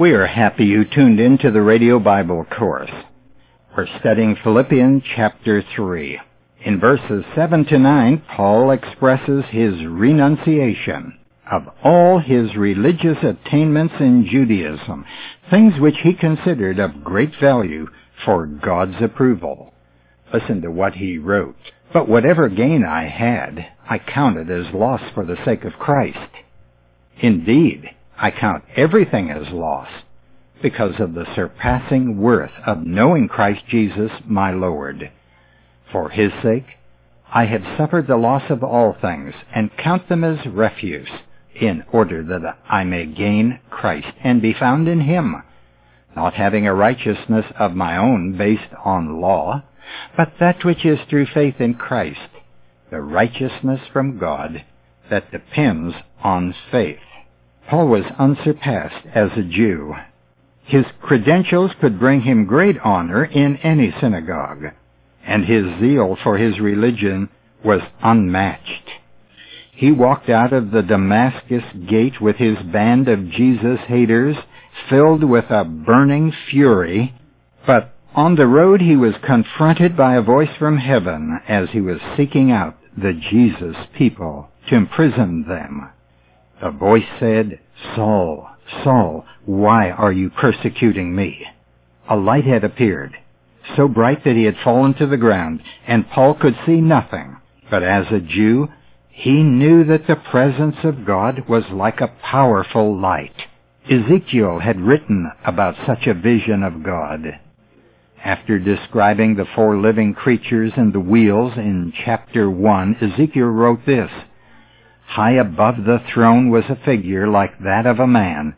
We are happy you tuned in to the Radio Bible course. We're studying Philippians chapter 3. In verses 7 to 9, Paul expresses his renunciation of all his religious attainments in Judaism, things which he considered of great value for God's approval. Listen to what he wrote. But whatever gain I had, I counted as loss for the sake of Christ. Indeed, I count everything as loss because of the surpassing worth of knowing Christ Jesus my Lord. For his sake, I have suffered the loss of all things and count them as refuse in order that I may gain Christ and be found in him, not having a righteousness of my own based on law, but that which is through faith in Christ, the righteousness from God that depends on faith. Paul was unsurpassed as a Jew. His credentials could bring him great honor in any synagogue, and his zeal for his religion was unmatched. He walked out of the Damascus gate with his band of Jesus haters, filled with a burning fury, but on the road he was confronted by a voice from heaven as he was seeking out the Jesus people to imprison them. The voice said, Saul, Saul, why are you persecuting me? A light had appeared, so bright that he had fallen to the ground, and Paul could see nothing. But as a Jew, he knew that the presence of God was like a powerful light. Ezekiel had written about such a vision of God. After describing the four living creatures and the wheels in chapter 1, Ezekiel wrote this, High above the throne was a figure like that of a man,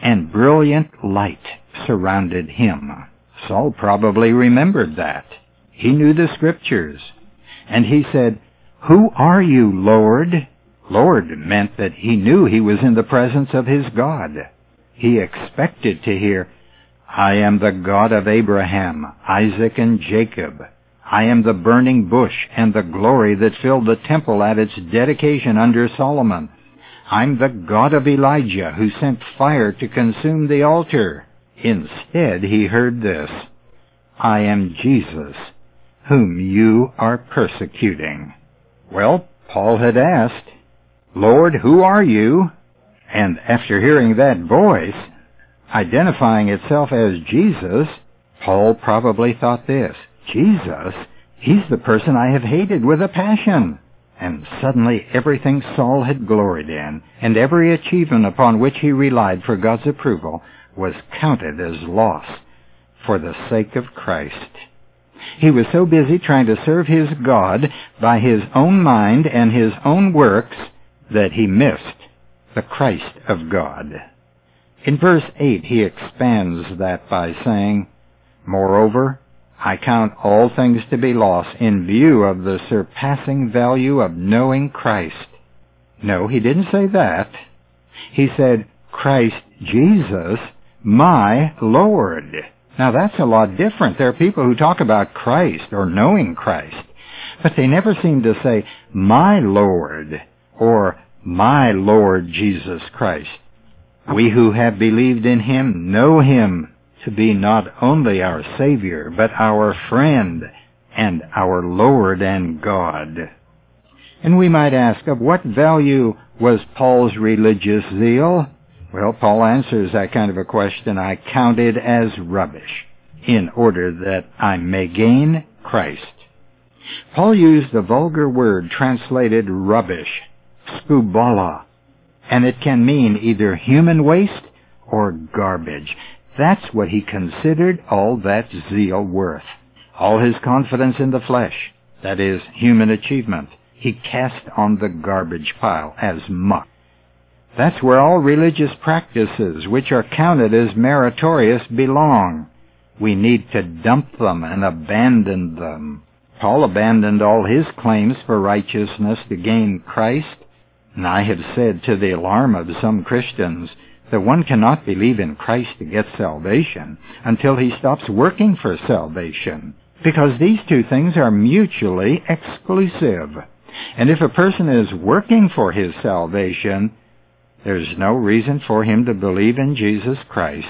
and brilliant light surrounded him. Saul probably remembered that. He knew the scriptures. And he said, Who are you, Lord? Lord meant that he knew he was in the presence of his God. He expected to hear, I am the God of Abraham, Isaac, and Jacob. I am the burning bush and the glory that filled the temple at its dedication under Solomon. I'm the God of Elijah who sent fire to consume the altar. Instead, he heard this, I am Jesus, whom you are persecuting. Well, Paul had asked, Lord, who are you? And after hearing that voice, identifying itself as Jesus, Paul probably thought this, Jesus, he's the person I have hated with a passion. And suddenly everything Saul had gloried in, and every achievement upon which he relied for God's approval, was counted as loss for the sake of Christ. He was so busy trying to serve his God by his own mind and his own works that he missed the Christ of God. In verse 8 he expands that by saying, Moreover, I count all things to be loss in view of the surpassing value of knowing Christ. No, he didn't say that. He said, Christ Jesus, my Lord. Now that's a lot different. There are people who talk about Christ or knowing Christ, but they never seem to say, my Lord, or my Lord Jesus Christ. We who have believed in Him know Him to be not only our Savior, but our friend and our Lord and God. And we might ask, of what value was Paul's religious zeal? Well, Paul answers that kind of a question. I count it as rubbish in order that I may gain Christ. Paul used the vulgar word translated rubbish, skubala, and it can mean either human waste or garbage. That's what he considered all that zeal worth. All his confidence in the flesh, that is, human achievement, he cast on the garbage pile as muck. That's where all religious practices, which are counted as meritorious, belong. We need to dump them and abandon them. Paul abandoned all his claims for righteousness to gain Christ, and I have said to the alarm of some Christians, that one cannot believe in Christ to get salvation until he stops working for salvation, because these two things are mutually exclusive. And if a person is working for his salvation, There's no reason for him to believe in Jesus Christ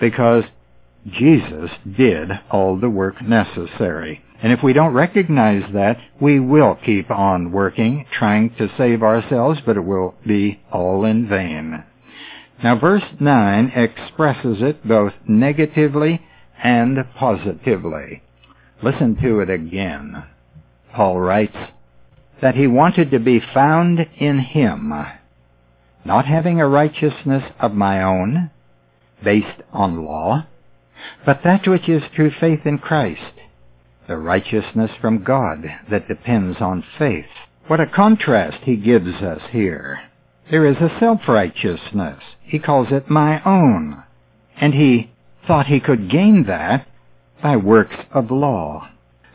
because Jesus did all the work necessary. And if we don't recognize that, we will keep on working, trying to save ourselves, but it will be all in vain. Now verse 9 expresses it both negatively and positively. Listen to it again. Paul writes that he wanted to be found in him, not having a righteousness of my own, based on law, but that which is through faith in Christ, the righteousness from God that depends on faith. What a contrast he gives us here. There is a self-righteousness. He calls it my own. And he thought he could gain that by works of law.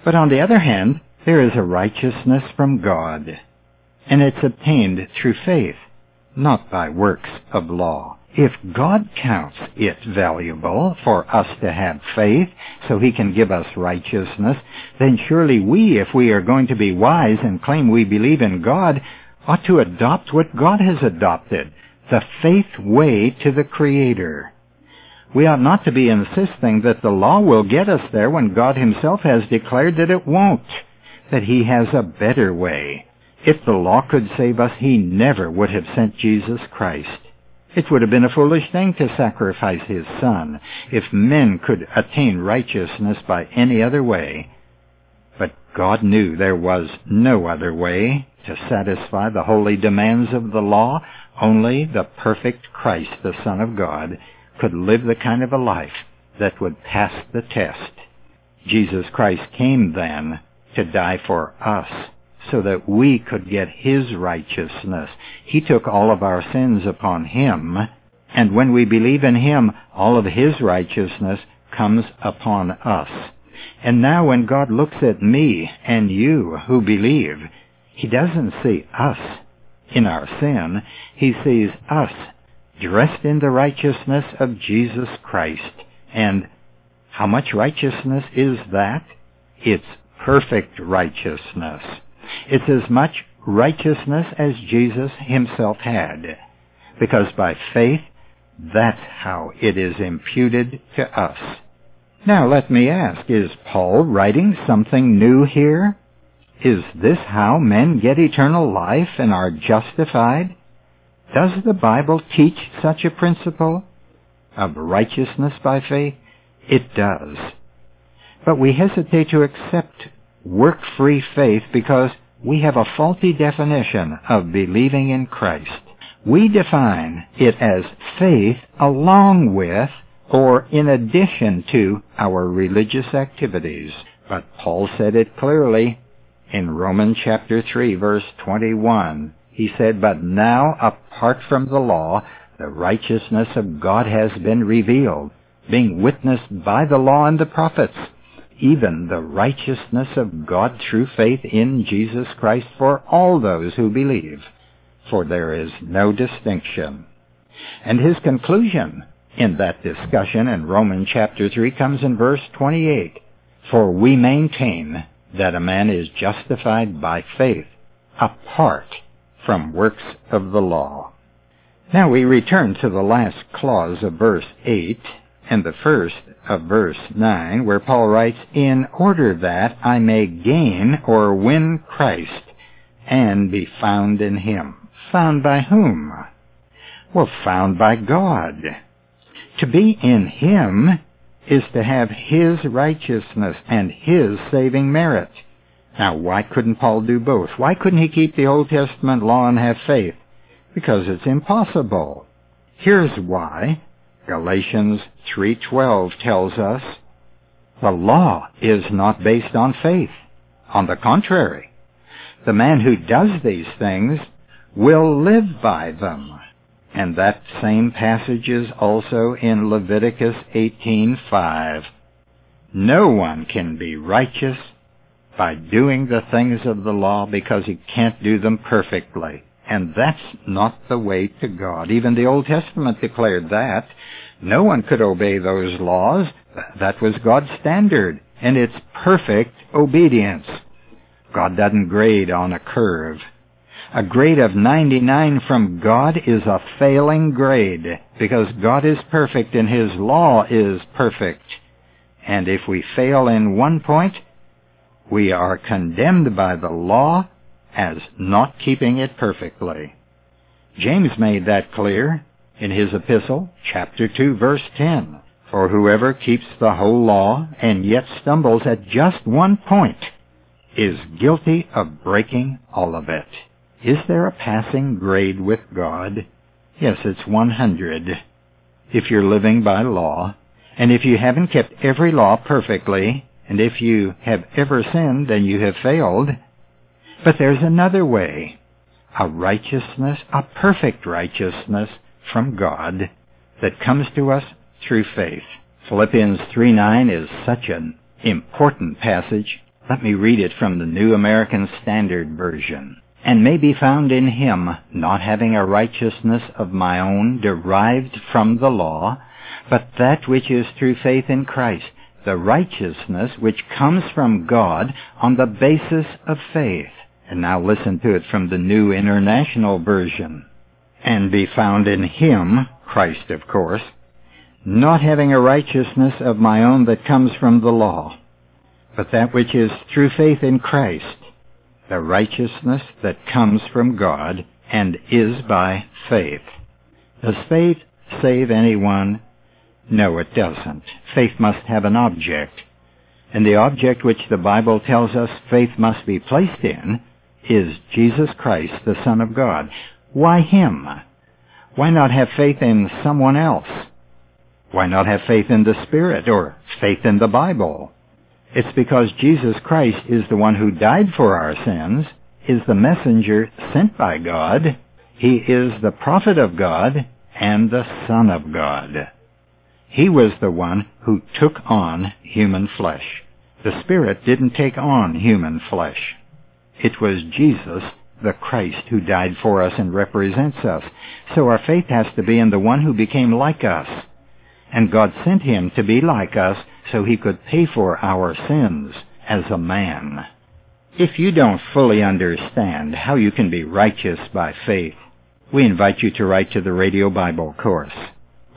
But on the other hand, there is a righteousness from God, and it's obtained through faith, not by works of law. If God counts it valuable for us to have faith so he can give us righteousness, then surely we, if we are going to be wise and claim we believe in God, ought to adopt what God has adopted, the faith way to the Creator. We ought not to be insisting that the law will get us there when God himself has declared that it won't, that he has a better way. If the law could save us, he never would have sent Jesus Christ. It would have been a foolish thing to sacrifice his son if men could attain righteousness by any other way. But God knew there was no other way to satisfy the holy demands of the law. Only the perfect Christ, the Son of God, could live the kind of a life that would pass the test. Jesus Christ came then to die for us so that we could get his righteousness. He took all of our sins upon him, and when we believe in him, all of his righteousness comes upon us. And now when God looks at me and you who believe, he doesn't see us in our sin. He sees us dressed in the righteousness of Jesus Christ. And how much righteousness is that? It's perfect righteousness. It's as much righteousness as Jesus himself had. Because by faith, that's how it is imputed to us. Now let me ask, is Paul writing something new here? Is this how men get eternal life and are justified? Does the Bible teach such a principle of righteousness by faith? It does. But we hesitate to accept work-free faith because we have a faulty definition of believing in Christ. We define it as faith along with or in addition to our religious activities. But Paul said it clearly in Romans chapter 3 verse 21. He said, But now apart from the law, the righteousness of God has been revealed, being witnessed by the law and the prophets even the righteousness of God through faith in Jesus Christ for all those who believe, for there is no distinction. And his conclusion in that discussion in Romans chapter 3 comes in verse 28. For we maintain that a man is justified by faith apart from works of the law. Now we return to the last clause of verse 8 and the first of verse 9, where Paul writes, In order that I may gain or win Christ and be found in him. Found by whom? Well, found by God. To be in him is to have his righteousness and his saving merit. Now, why couldn't Paul do both? Why couldn't he keep the Old Testament law and have faith? Because it's impossible. Here's why. Galatians 3:12 tells us the law is not based on faith. On the contrary, the man who does these things will live by them. And that same passage is also in Leviticus 18:5. No one can be righteous by doing the things of the law because he can't do them perfectly. And that's not the way to God. Even the Old Testament declared that. No one could obey those laws. That was God's standard, and it's perfect obedience. God doesn't grade on a curve. A grade of 99 from God is a failing grade because God is perfect and His law is perfect. And if we fail in one point, we are condemned by the law as not keeping it perfectly. James made that clear in his epistle, chapter 2, verse 10. For whoever keeps the whole law and yet stumbles at just one point is guilty of breaking all of it. Is there a passing grade with God? Yes, it's 100. If you're living by law, and if you haven't kept every law perfectly, and if you have ever sinned, then you have failed. But there's another way. A righteousness, a perfect righteousness from God that comes to us through faith. Philippians 3:9 is such an important passage. Let me read it from the New American Standard Version. And may be found in him, not having a righteousness of my own derived from the law, but that which is through faith in Christ, the righteousness which comes from God on the basis of faith. And now listen to it from the New International Version. And be found in him, Christ of course, not having a righteousness of my own that comes from the law, but that which is through faith in Christ, the righteousness that comes from God and is by faith. Does faith save anyone? No, it doesn't. Faith must have an object. And the object which the Bible tells us faith must be placed in is Jesus Christ, the Son of God. Why Him? Why not have faith in someone else? Why not have faith in the Spirit or faith in the Bible? It's because Jesus Christ is the one who died for our sins, is the messenger sent by God, he is the prophet of God, and the Son of God. He was the one who took on human flesh. The Spirit didn't take on human flesh. It was Jesus, the Christ, who died for us and represents us. So our faith has to be in the one who became like us and God sent him to be like us so he could pay for our sins as a man. If you don't fully understand how you can be righteous by faith, we invite you to write to the Radio Bible course.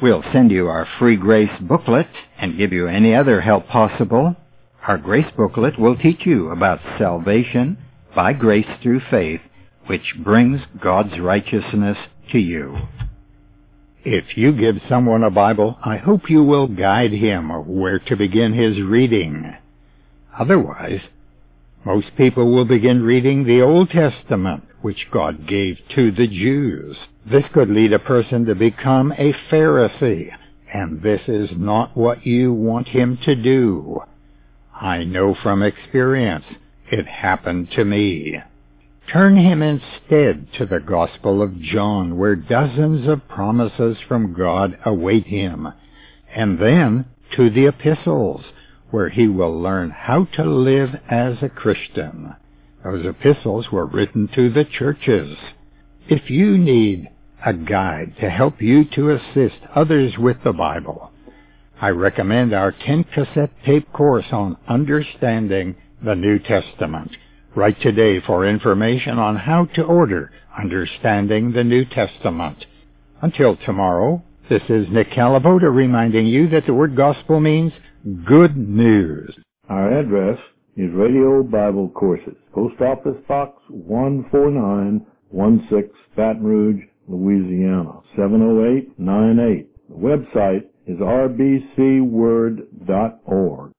We'll send you our free grace booklet and give you any other help possible. Our grace booklet will teach you about salvation by grace through faith, which brings God's righteousness to you. If you give someone a Bible, I hope you will guide him where to begin his reading. Otherwise, most people will begin reading the Old Testament, which God gave to the Jews. This could lead a person to become a Pharisee, and this is not what you want him to do. I know from experience it happened to me. Turn him instead to the Gospel of John, where dozens of promises from God await him, and then to the epistles, where he will learn how to live as a Christian. Those epistles were written to the churches. If you need a guide to help you to assist others with the Bible, I recommend our 10 cassette tape course on understanding the New Testament. Write today for information on how to order Understanding the New Testament. Until tomorrow, this is Nick Calavoda reminding you that the word gospel means good news. Our address is Radio Bible Courses, Post Office Box 14916, Baton Rouge, Louisiana, 70898. The website is rbcword.com.